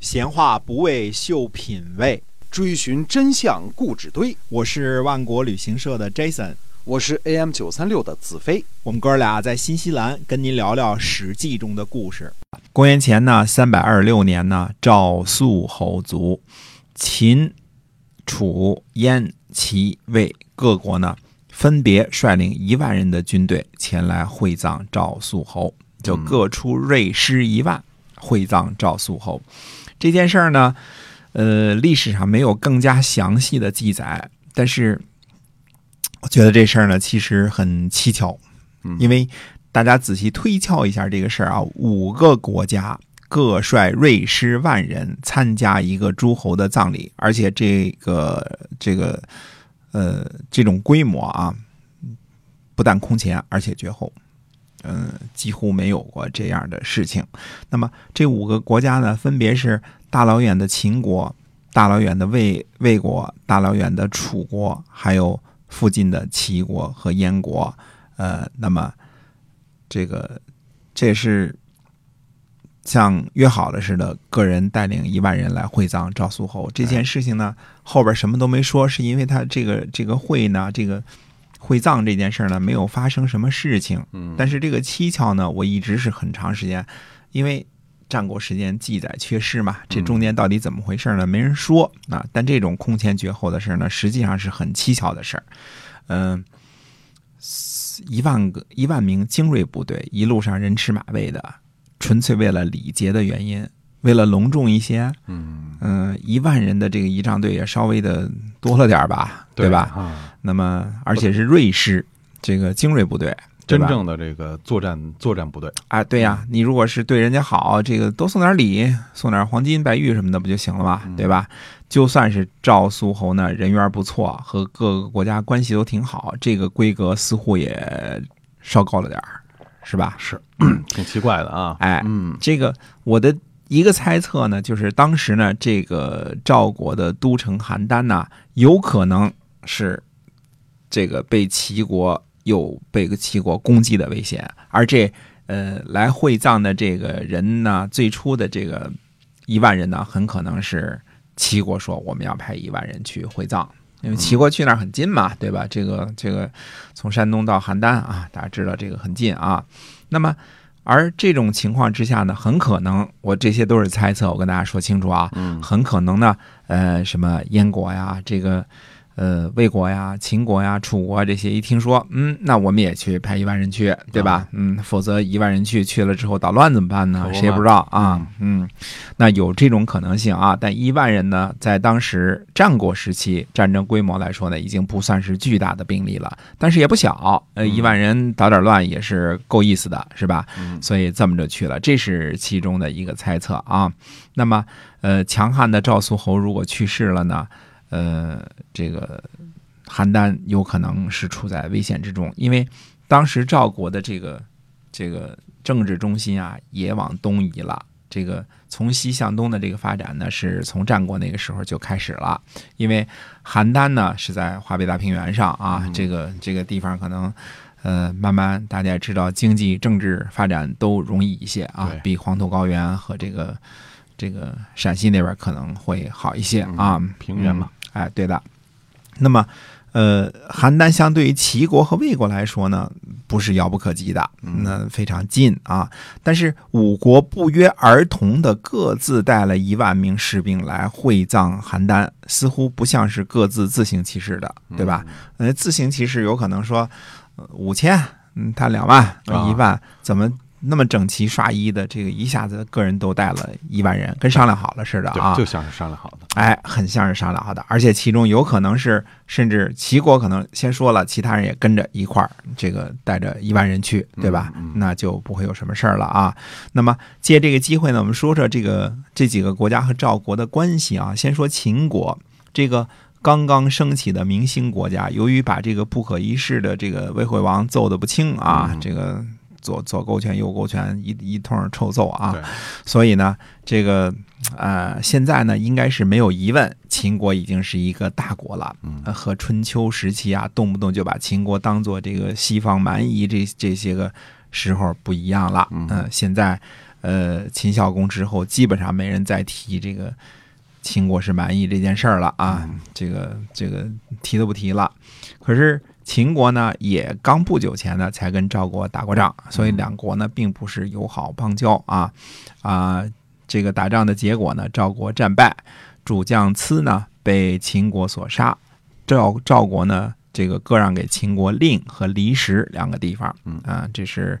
闲话不为秀品味，追寻真相故纸堆。我是万国旅行社的 Jason，我是 AM 九三六的子飞。我们哥俩在新西兰跟您聊聊《史记》中的故事。公元前呢三百二十六年呢，赵肃侯族，秦、楚、燕、齐、魏各国呢，分别率领一万人的军队前来会葬赵肃侯，就各出锐师一万会葬赵肃侯。这件事儿呢，呃，历史上没有更加详细的记载，但是我觉得这事儿呢，其实很蹊跷，因为大家仔细推敲一下这个事儿啊，五个国家各率锐师万人参加一个诸侯的葬礼，而且这个这个呃这种规模啊，不但空前，而且绝后。嗯，几乎没有过这样的事情。那么这五个国家呢，分别是大老远的秦国、大老远的魏魏国、大老远的楚国，还有附近的齐国和燕国。呃，那么这个这是像约好了似的，个人带领一万人来会葬赵肃侯。这件事情呢，后边什么都没说，是因为他这个这个会呢，这个。会葬这件事呢，没有发生什么事情。嗯，但是这个蹊跷呢，我一直是很长时间，因为战国时间记载缺失嘛，这中间到底怎么回事呢？没人说啊。但这种空前绝后的事呢，实际上是很蹊跷的事儿。嗯，一万个一万名精锐部队，一路上人吃马喂的，纯粹为了礼节的原因，为了隆重一些。嗯嗯，一万人的这个仪仗队也稍微的多了点吧，对吧？啊，那么，而且是瑞士，这个精锐部队，真正的这个作战作战部队。啊，对呀，你如果是对人家好，这个多送点礼，送点黄金、白玉什么的，不就行了吗？对吧？就算是赵苏侯呢，人缘不错，和各个国家关系都挺好，这个规格似乎也稍高了点儿，是吧？是，挺奇怪的啊。哎，嗯这个我的一个猜测呢，就是当时呢，这个赵国的都城邯郸呢，有可能是这个被齐国有被齐国攻击的危险，而这呃来会葬的这个人呢，最初的这个一万人呢，很可能是齐国说我们要派一万人去会葬。因为齐国去那儿很近嘛，对吧？这个这个从山东到邯郸啊，大家知道这个很近啊。那么，而这种情况之下呢，很可能我这些都是猜测，我跟大家说清楚啊，嗯。很可能呢，呃，什么燕国呀，这个呃魏国呀、秦国呀、楚国啊这些，一听说，嗯，那我们也去派一万人去，对吧？嗯，否则一万人去去了之后捣乱怎么办呢谁也不知道啊。嗯，那有这种可能性啊，但一万人呢，在当时战国时期战争规模来说呢，已经不算是巨大的兵力了，但是也不小，呃，一万人捣点乱也是够意思的，是吧？嗯所以这么着去了，这是其中的一个猜测啊。那么，呃，强悍的赵肃侯如果去世了呢，呃，这个邯郸有可能是处在危险之中，因为当时赵国的这个这个政治中心啊也往东移了。这个从西向东的这个发展呢，是从战国那个时候就开始了，因为邯郸呢是在华北大平原上啊，这个这个地方可能。呃，慢慢大家也知道，经济、政治发展都容易一些啊，比黄土高原和这个这个陕西那边可能会好一些啊。嗯平原嘛嗯哎，对的。那么，呃，邯郸相对于齐国和魏国来说呢，不是遥不可及的，嗯那非常近啊。但是五国不约而同的各自带了一万名士兵来会葬邯郸，似乎不像是各自自行其事的，对吧？呃，自行其事有可能说呃五千，嗯，他两万、啊一万，怎么那么整齐刷一的？这个一下子个人都带了一万人，跟商量好了似的啊，就像是商量好的。哎，很像是商量好的，而且其中有可能是，甚至齐国可能先说了，其他人也跟着一块儿，这个带着一万人去，对吧？嗯嗯那就不会有什么事儿了啊。那么借这个机会呢，我们说说这个这几个国家和赵国的关系啊。先说秦国，这个刚刚升起的明星国家，由于把这个不可一世的这个魏惠王揍得不轻啊，嗯这个左左勾拳右勾拳一一通臭揍啊，所以呢，这个呃，现在呢，应该是没有疑问，秦国已经是一个大国了。嗯呃和春秋时期啊，动不动就把秦国当做这个西方蛮夷这这些个时候不一样了。嗯呃现在呃秦孝公之后，基本上没人再提这个秦国是蛮夷这件事儿了啊，这个这个提都不提了。可是秦国呢，也刚不久前呢才跟赵国打过仗，所以两国呢并不是友好邦交啊啊。这个打仗的结果呢，赵国战败，主将疵呢被秦国所杀，赵赵国呢这个割让给秦国令和离石两个地方，啊，这是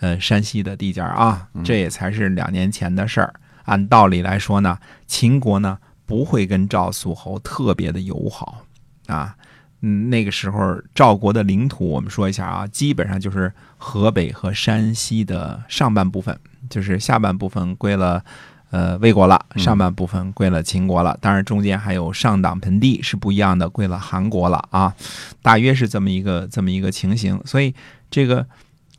呃山西的地界啊，这也才是两年前的事儿。按道理来说呢，秦国呢不会跟赵肃侯特别的友好啊，嗯，那个时候赵国的领土我们说一下啊，基本上就是河北和山西的上半部分，就是下半部分归了。呃，魏国了，上半部分归了秦国了，当然中间还有上党盆地是不一样的，归了韩国了啊，大约是这么一个这么一个情形。所以这个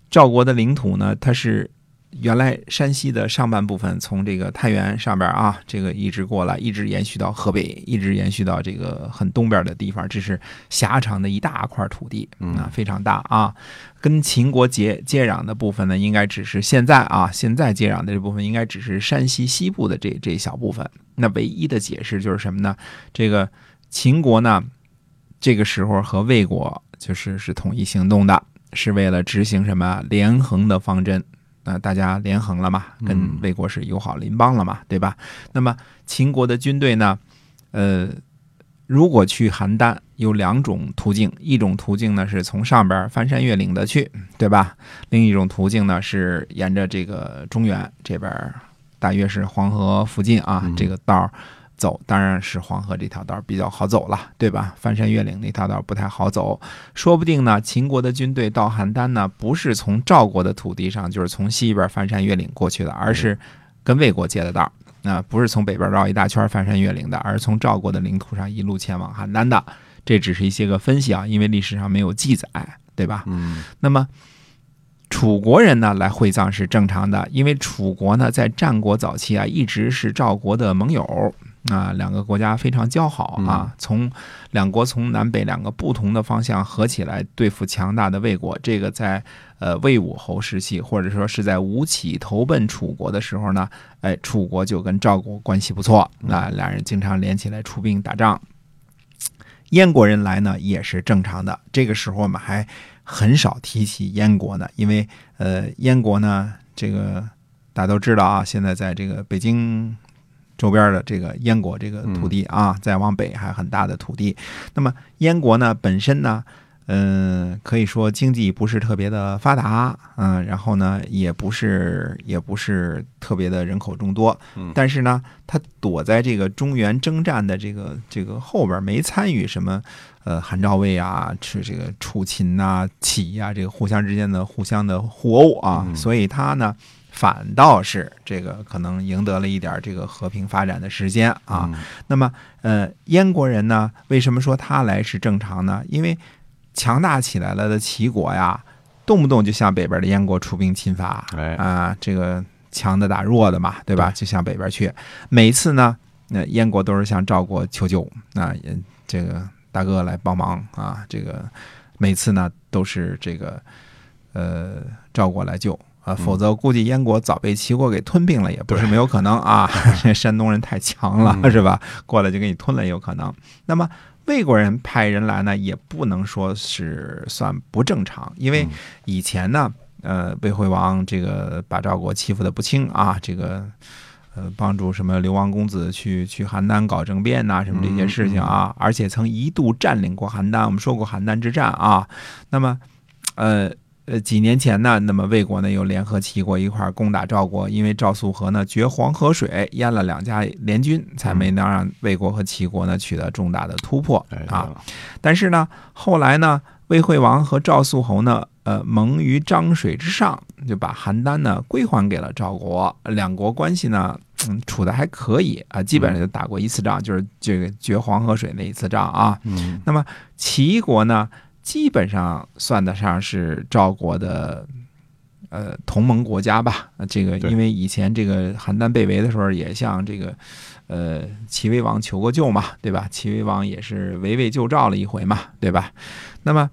赵国的领土呢，它是。原来山西的上半部分从这个太原上边啊，这个一直过来，一直延续到河北，一直延续到这个很东边的地方，这是狭长的一大块土地啊，非常大啊。跟秦国接接壤的部分呢，应该只是现在啊，现在接壤的这部分应该只是山西西部的这这一小部分。那唯一的解释就是什么呢？这个秦国呢，这个时候和魏国就是是统一行动的，是为了执行什么连横的方针。那大家联横了嘛，跟魏国是友好邻邦了嘛，对吧？那么秦国的军队呢？呃，如果去邯郸，有两种途径，一种途径呢是从上边翻山越岭的去，对吧？另一种途径呢是沿着这个中原这边，大约是黄河附近啊，这个道。走当然是黄河这条道比较好走了，对吧？翻山越岭那条道不太好走，说不定呢。秦国的军队到邯郸呢，不是从赵国的土地上，就是从西边翻山越岭过去的，而是跟魏国接的道那，不是从北边绕一大圈翻山越岭的，而是从赵国的领土上一路前往邯郸的。这只是一些个分析啊，因为历史上没有记载，对吧？嗯。那么楚国人呢来会葬是正常的，因为楚国呢在战国早期啊一直是赵国的盟友。啊，两个国家非常交好啊！从两国从南北两个不同的方向合起来对付强大的魏国，这个在呃魏武侯时期，或者说是在吴起投奔楚国的时候呢，哎，楚国就跟赵国关系不错，那两人经常连起来出兵打仗。燕国人来呢也是正常的，这个时候我们还很少提起燕国呢，因为呃，燕国呢这个大家都知道啊，现在在这个北京。周边的这个燕国这个土地啊，再往北还很大的土地。那么燕国呢，本身呢，嗯，可以说经济不是特别的发达，嗯，然后呢，也不是也不是特别的人口众多。但是呢，他躲在这个中原征战的这个这个后边，没参与什么呃韩赵魏啊，是这个楚秦呐、齐呀，这个互相之间的互相的互殴啊，所以他呢。反倒是这个可能赢得了一点这个和平发展的时间啊。那么，呃，燕国人呢，为什么说他来是正常呢？因为强大起来了的齐国呀，动不动就向北边的燕国出兵侵伐，啊，这个强的打弱的嘛，对吧？就向北边去。每次呢，那燕国都是向赵国求救，那这个大哥来帮忙啊。这个每次呢，都是这个呃赵国来救。啊，否则估计燕国早被齐国给吞并了，也不是没有可能啊。这山东人太强了，是吧？过来就给你吞了，有可能。那么魏国人派人来呢，也不能说是算不正常，因为以前呢，呃，魏惠王这个把赵国欺负的不轻啊，这个呃，帮助什么流亡公子去去邯郸搞政变呐，什么这些事情啊，而且曾一度占领过邯郸。我们说过邯郸之战啊，那么呃。呃，几年前呢，那么魏国呢又联合齐国一块攻打赵国，因为赵肃和呢绝黄河水，淹了两家联军，才没能让魏国和齐国呢取得重大的突破啊。但是呢，后来呢，魏惠王和赵肃侯呢，呃，盟于漳水之上，就把邯郸呢归还给了赵国，两国关系呢，嗯，处的还可以啊，基本上就打过一次仗，就是这个决黄河水那一次仗啊。嗯，那么齐国呢？基本上算得上是赵国的呃同盟国家吧。这个因为以前这个邯郸被围的时候，也向这个呃齐威王求过救嘛，对吧？齐威王也是围魏救赵了一回嘛，对吧？那么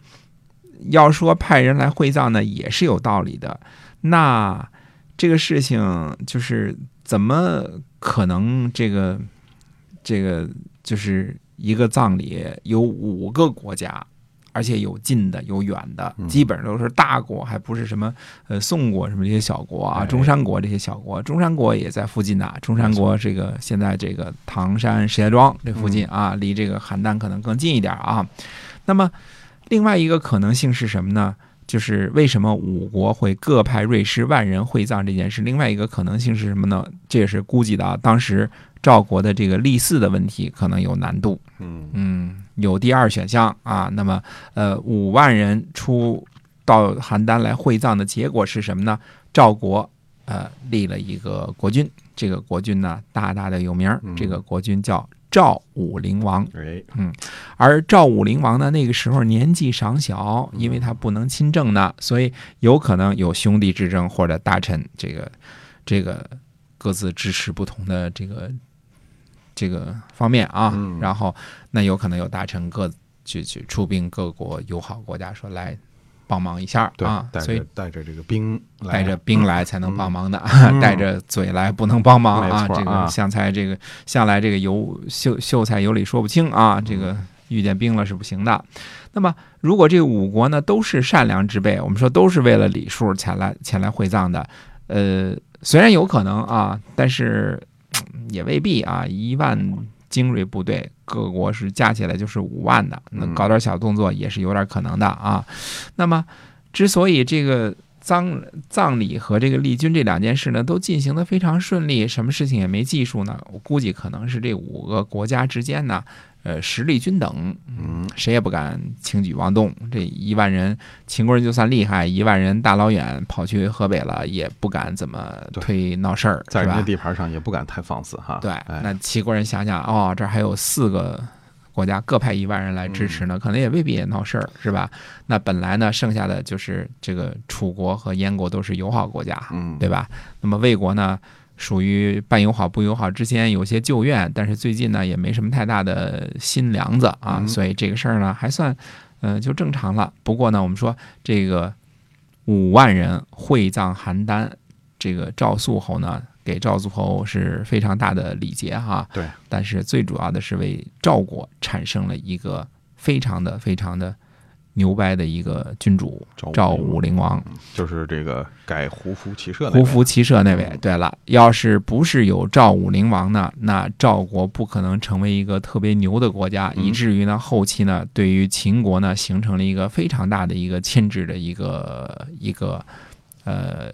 要说派人来会葬呢，也是有道理的。那这个事情就是怎么可能这个这个就是一个葬礼有五个国家，而且有近的有远的，嗯基本上都是大国，还不是什么呃宋国什么这些小国啊，哎中山国这些小国，中山国也在附近呐、中山国这个现在这个唐山石家庄这附近啊，离这个邯郸可能更近一点啊。那么另外一个可能性是什么呢？就是为什么五国会各派瑞师万人会葬这件事？另外一个可能性是什么呢？这也是估计的啊。当时赵国的这个立嗣的问题可能有难度，嗯嗯，有第二选项啊。那么，呃，五万人出到邯郸来会葬的结果是什么呢？赵国呃立了一个国君，这个国君呢大大的有名这个国君叫赵武灵王。嗯而赵武灵王呢，那个时候年纪尚小，因为他不能亲政呢，所以有可能有兄弟之争或者大臣这个这个各自支持不同的这个这个方面啊。嗯然后那有可能有大臣各去去出兵各国友好国家说来帮忙一下啊，带所以带着这个兵来带着兵来才能帮忙的，嗯 带着嘴来不能帮忙啊。这个没错啊香菜，这个向来这个有秀秀才有理说不清啊，这个遇见兵了是不行的。那么，如果这五国呢都是善良之辈，我们说都是为了礼数前来前来会葬的，呃，虽然有可能啊，但是嗯也未必啊。一万精锐部队，各国是加起来就是五万的，那嗯搞点小动作也是有点可能的啊。那么，之所以这个葬葬礼和这个立军这两件事呢，都进行的非常顺利，什么事情也没记述呢？我估计可能是这五个国家之间呢，呃，实力均等，嗯谁也不敢轻举妄动。这一万人，秦国人就算厉害，一万人大老远跑去河北了，也不敢怎么推闹事儿，在人家？地盘上也不敢太放肆哈。对，哎那齐国人想想，哦，这还有四个国家各派一万人来支持呢，可能也未必也闹事儿，是吧？那本来呢，剩下的就是这个楚国和燕国都是友好国家，嗯对吧？那么魏国呢，属于半友好不友好之间有些旧怨，但是最近呢也没什么太大的新梁子啊，嗯所以这个事儿呢还算，呃，就正常了。不过呢，我们说这个五万人会葬邯郸，这个赵肃侯呢，给赵肃侯是非常大的礼节哈。对，但是最主要的是为赵国产生了一个非常的非常的牛掰的一个君主赵赵武武灵王。就是这个改胡服骑射胡服骑射那位。对了，要是不是有赵武灵王呢，那赵国不可能成为一个特别牛的国家，嗯以至于呢后期呢对于秦国呢形成了一个非常大的一个牵制的一个一个呃。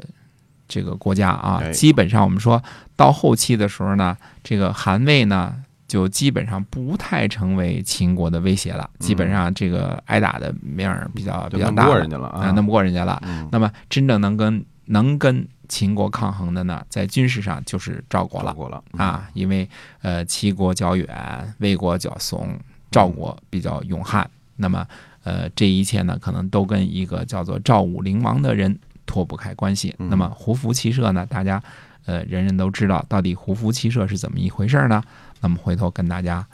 这个国家啊哎，基本上我们说到后期的时候呢，这个韩魏呢，就基本上不太成为秦国的威胁了，基本上这个挨打的面儿比较比就弄不较大了过人家了啊啊，弄不过人家了。嗯。那么真正能跟能跟秦国抗衡的呢，在军事上就是赵国了啊，因为呃齐国较远，魏国较怂，赵国比较勇悍。那么呃这一切呢，可能都跟一个叫做赵武灵王的人脱不开关系。嗯那么胡服骑射呢，大家呃人人都知道，到底胡服骑射是怎么一回事呢？那么回头跟大家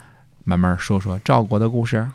慢慢说说赵国的故事。